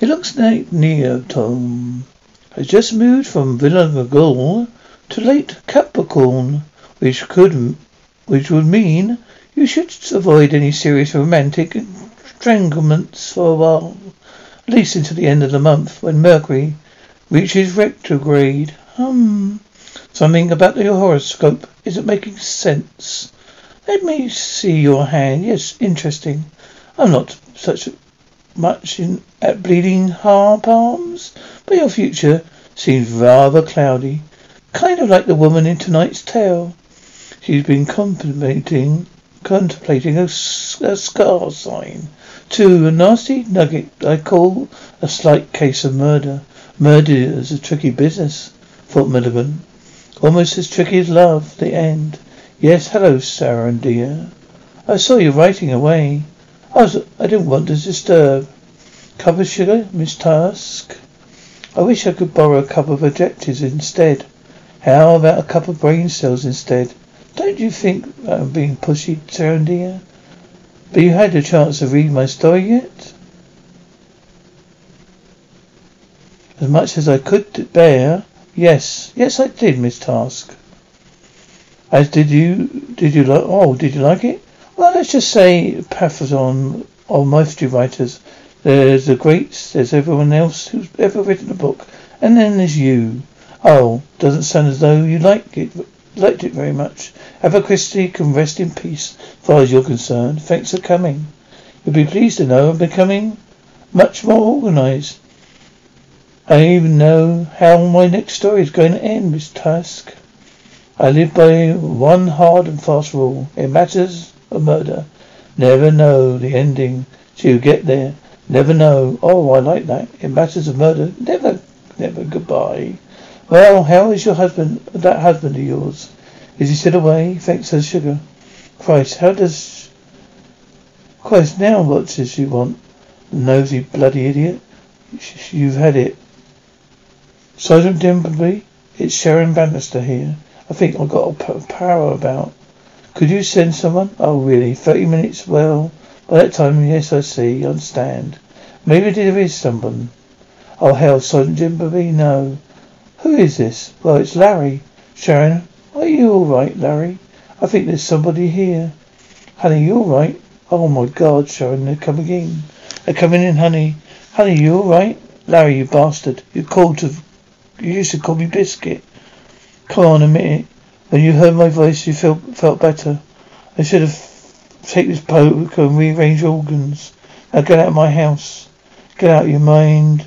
It looks like Neo Tom has just moved from Villa Magul to late Capricorn, which could, which would mean you should avoid any serious romantic entanglements for a while, at least until the end of the month when Mercury reaches retrograde. Hmm, something about your horoscope isn't making sense. Let me see your hand. Yes, interesting. I'm not such much in, at bleeding heart palms, but your future seems rather cloudy. Kind of like the woman in tonight's tale. She's been contemplating contemplating a, a scar sign to a nasty nugget I call a slight case of murder. Murder is a tricky business, thought Milligan. Almost as tricky as love, the end. Yes, hello, Sarah and dear. I saw you writing away. I was, I didn't want to disturb. Cup of sugar, Miss Tusk? I wish I could borrow a cup of adjectives instead. How about a cup of brain cells instead? Don't you think I'm being pushy, Sarah dear? But you had a chance to read my story yet? As much as I could bear. Yes, yes, I did, Miss Task. As did you? Did you like? Oh, did you like it? Well, let's just say Pathason or mystery writers. There's the greats, there's everyone else who's ever written a book, and then there's you. Oh, doesn't sound as though you liked it liked it very much. Agatha Christie can rest in peace, as far as you're concerned. Thanks for coming. You'll be pleased to know I'm becoming much more organized. I even know how my next story is going to end, Miss Tusk. I live by one hard and fast rule. It matters of murder, never know the ending till you get there. Never know. Oh, I like that. In matters of murder, never, never goodbye. Well, how is your husband, that husband of yours? Is he still away? Thanks the sugar. Christ, how does... Christ, now what does she want? Nosy bloody idiot. You've had it. Sergeant Dimbleby, it's Sharon Bannister here. I think I've got a power about. Could you send someone? Oh, really? Thirty minutes? Well, by that time, yes, I see. I understand. Maybe there is someone. Oh, hell, Sergeant Dimbleby, no. Who is this? Well, it's Larry. Sharon, are you all right, Larry? I think there's somebody here. Honey, you all right? Oh, my God, Sharon, they're coming in. They're coming in, honey. Honey, you all right? Larry, you bastard. You called to... You used to call me Biscuit. Come on, a minute. When you heard my voice, you felt felt better. I should have taken this poke and rearrange organs. Now get out of my house. Get out of your mind.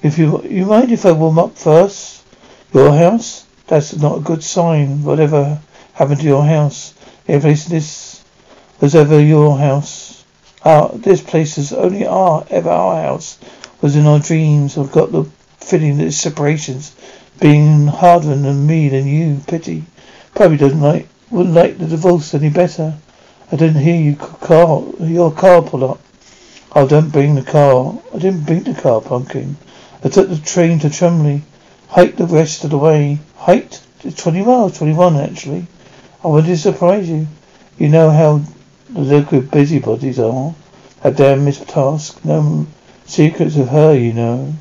If you you mind if I warm up first? Your house? That's not a good sign. Whatever happened to your house? Every place this was ever your house. Our this place is only our ever our house. Was in our dreams. I've got the feeling that separations being harder than me than you. Pity. Probably doesn't like wouldn't like the divorce any better. I didn't hear you car your car pull up. Oh, don't bring the car. I didn't bring the car, pumpkin. I took the train to Chumley. Hiked the rest of the way. Hiked? Twenty miles, twenty-one actually. I wanted to surprise you. You know how the liquid busybodies are. That damn Miss Tusk. No secrets of her, you know.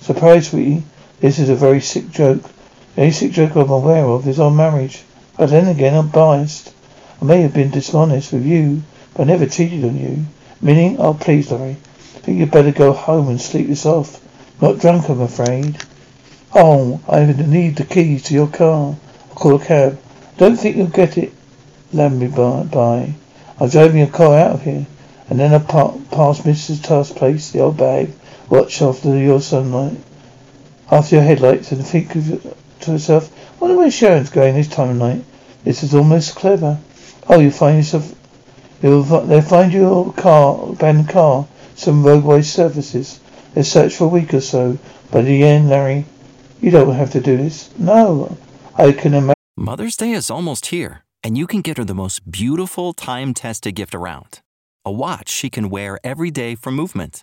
Surprise, sweetie. This is a very sick joke. The only sick joke I'm aware of is our marriage. But then again, I'm biased. I may have been dishonest with you, but I never cheated on you. Meaning, oh please, Larry. I think you'd better go home and sleep this off. Not drunk, I'm afraid. Oh, I even need the keys to your car. I'll call a cab. Don't think you'll get it. Lamb me by. by. I'm driving your car out of here. And then I pa- past Mrs. Task's place, the old bag, watch after your sunlight, after your headlights, and think to herself, wonder where Sharon's going this time of night. This is almost clever. Oh, you'll find yourself, you'll, they'll find your car, abandoned car, some roadway services. They'll search for a week or so. But in the end, Larry, you don't have to do this. No, I can imagine. Mother's Day is almost here, and you can get her the most beautiful time tested gift around a watch she can wear every day for movement.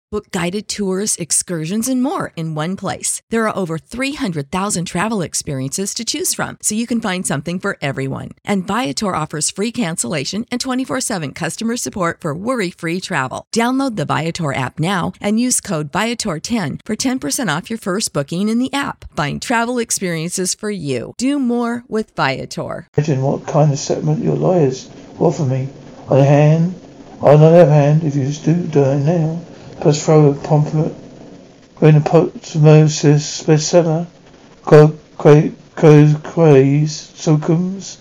Book guided tours, excursions, and more in one place. There are over 300,000 travel experiences to choose from, so you can find something for everyone. And Viator offers free cancellation and 24 7 customer support for worry free travel. Download the Viator app now and use code Viator10 for 10% off your first booking in the app. Find travel experiences for you. Do more with Viator. Imagine what kind of settlement your lawyers offer me. On the hand, on the other hand, if you do do it now, plus throw a pomfret, when a osmosis bestseller, go craze, sokums,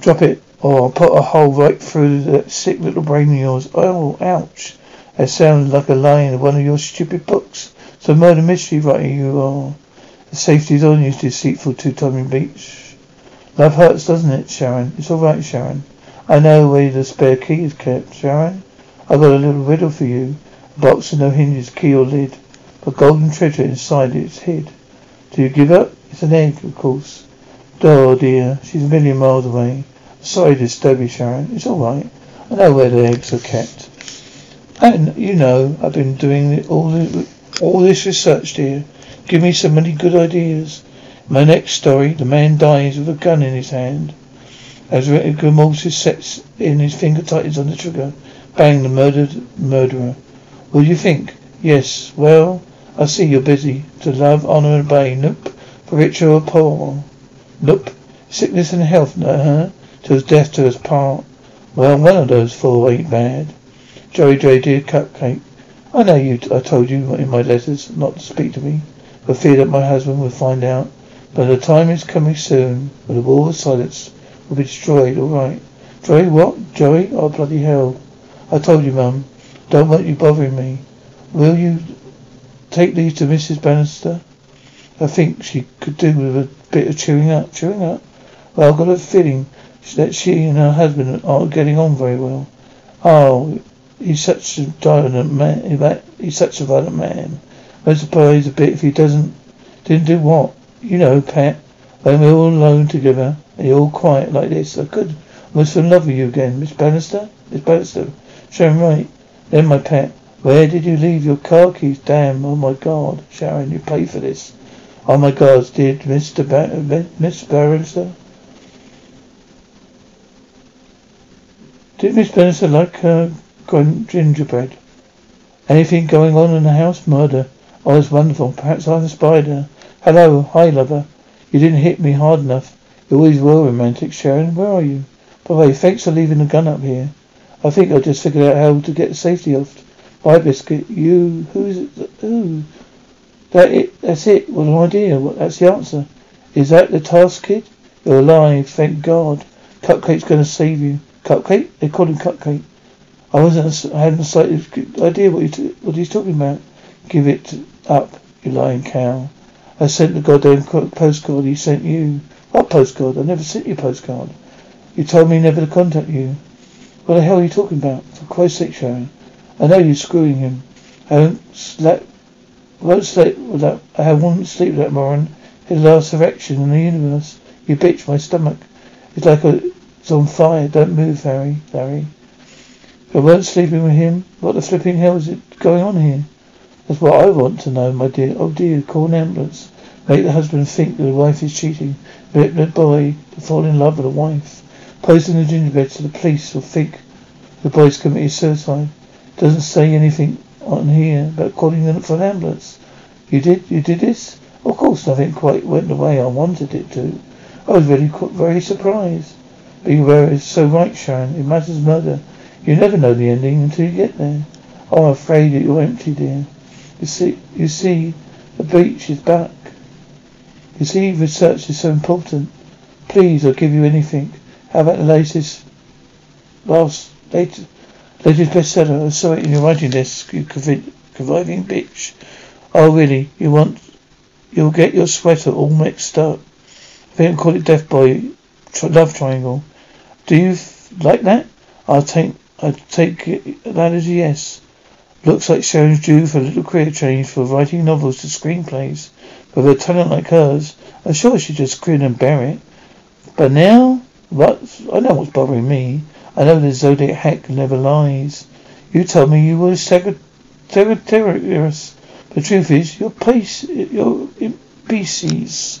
drop it, or put a hole right through that sick little brain of yours. Oh, ouch. That sounds like a line of one of your stupid books. So murder mystery writer you are. The safety's on you, deceitful two-timing beach. Love hurts, doesn't it, Sharon? It's all right, Sharon. I know where the spare key is kept, Sharon. I got a little riddle for you. A box with no hinges, key or lid, but golden treasure inside it's hid. Do you give up? It's an egg, of course. Oh dear, she's a million miles away. Sorry to disturb Sharon. It's all right. I know where the eggs are kept. And you know, I've been doing all the, all this research, dear. Give me so many good ideas. My next story, the man dies with a gun in his hand. As rigor sets in, his finger tightens on the trigger. Bang, the murdered murderer. Will you think? Yes. Well, I see you're busy. To love, honour and obey. Nope. For rich or poor. Nope. Sickness and health, no, huh? Till death to us part. Well, one of those four ain't bad. Joey J. dear cupcake. I know you. I told you in my letters not to speak to me, for fear that my husband would find out. But the time is coming soon when the wall of silence will be destroyed. All right. Joey, what? Joey? Oh bloody hell! I told you, Mum. Don't want you bothering me. Will you take these to Mrs. Bannister? I think she could do with a bit of cheering up. Cheering up? Well, I've got a feeling that she and her husband aren't getting on very well. Oh, he's such a violent man. He's such a violent man. I suppose a bit if he doesn't, didn't do what? You know, Pat, when we're all alone together and you're all quiet like this, I could almost fall in love with you again. Miss Bannister? Miss Bannister? Sharon, right. Then, my pet, where did you leave your car keys? Damn, oh my god. Sharon, you paid for this. Oh my god, did Mr. Ba- Miss Bannister? Did Miss Bannister like her gingerbread? Anything going on in the house? Murder. Oh, it's wonderful. Perhaps I'm the spider. Hello. Hi, lover. You didn't hit me hard enough. You always were romantic, Sharon. Where are you? By the way, thanks for leaving the gun up here. I think I just figured out how to get the safety off. Bye, Biscuit. You, who's it? Who? That it? That's it. What an idea. What, that's the answer. Is that the task, kid? You're alive. Thank God. Cupcake's going to save you. Cupcake? They call him Cupcake. I wasn't. I hadn't a slightest idea what, you what he's talking about. Give it up, you lying cow. I sent the goddamn postcard. He sent you. What postcard? I never sent you a postcard. You told me never to contact you. What the hell are you talking about? For Christ's sake, Sharon. I know you're screwing him. I don't sleep. Won't sleep without. I won't sleep without Moran. His last erection in the universe. You bitch, my stomach. It's like a, it's on fire. Don't move, Larry. Larry. I weren't sleeping with him. What the flipping hell is it going on here? That's what I want to know, my dear. Oh dear, call an ambulance. Make the husband think that the wife is cheating. Make the boy to fall in love with the wife. Post in the gingerbread so the police will think the boy's committed suicide. Doesn't say anything on here about calling them for an ambulance. You did? You did this? Of course, nothing quite went the way I wanted it to. I was very, very surprised. But you were so right, Sharon. It matters murder. You never know the ending until you get there. Oh, I'm afraid that you're empty, dear. You see, you see, the beach is back. You see, research is so important. Please, I'll give you anything. How about the latest, last, latest, latest bestseller? I'm sorry, you're writing this, you conniving bitch. Oh, really? You want, you'll get your sweater all mixed up. I think I'll call it Death Boy Love Triangle. Do you like that? I'll take I take that as a yes. Looks like Sharon's due for a little career change for writing novels to screenplays. With a talent like hers, I'm sure she'd just grin and bear it. But now, what? I know what's bothering me. I know the Zodiac hack never lies. You told me you were a Sagittarius. The truth is, your place, your species.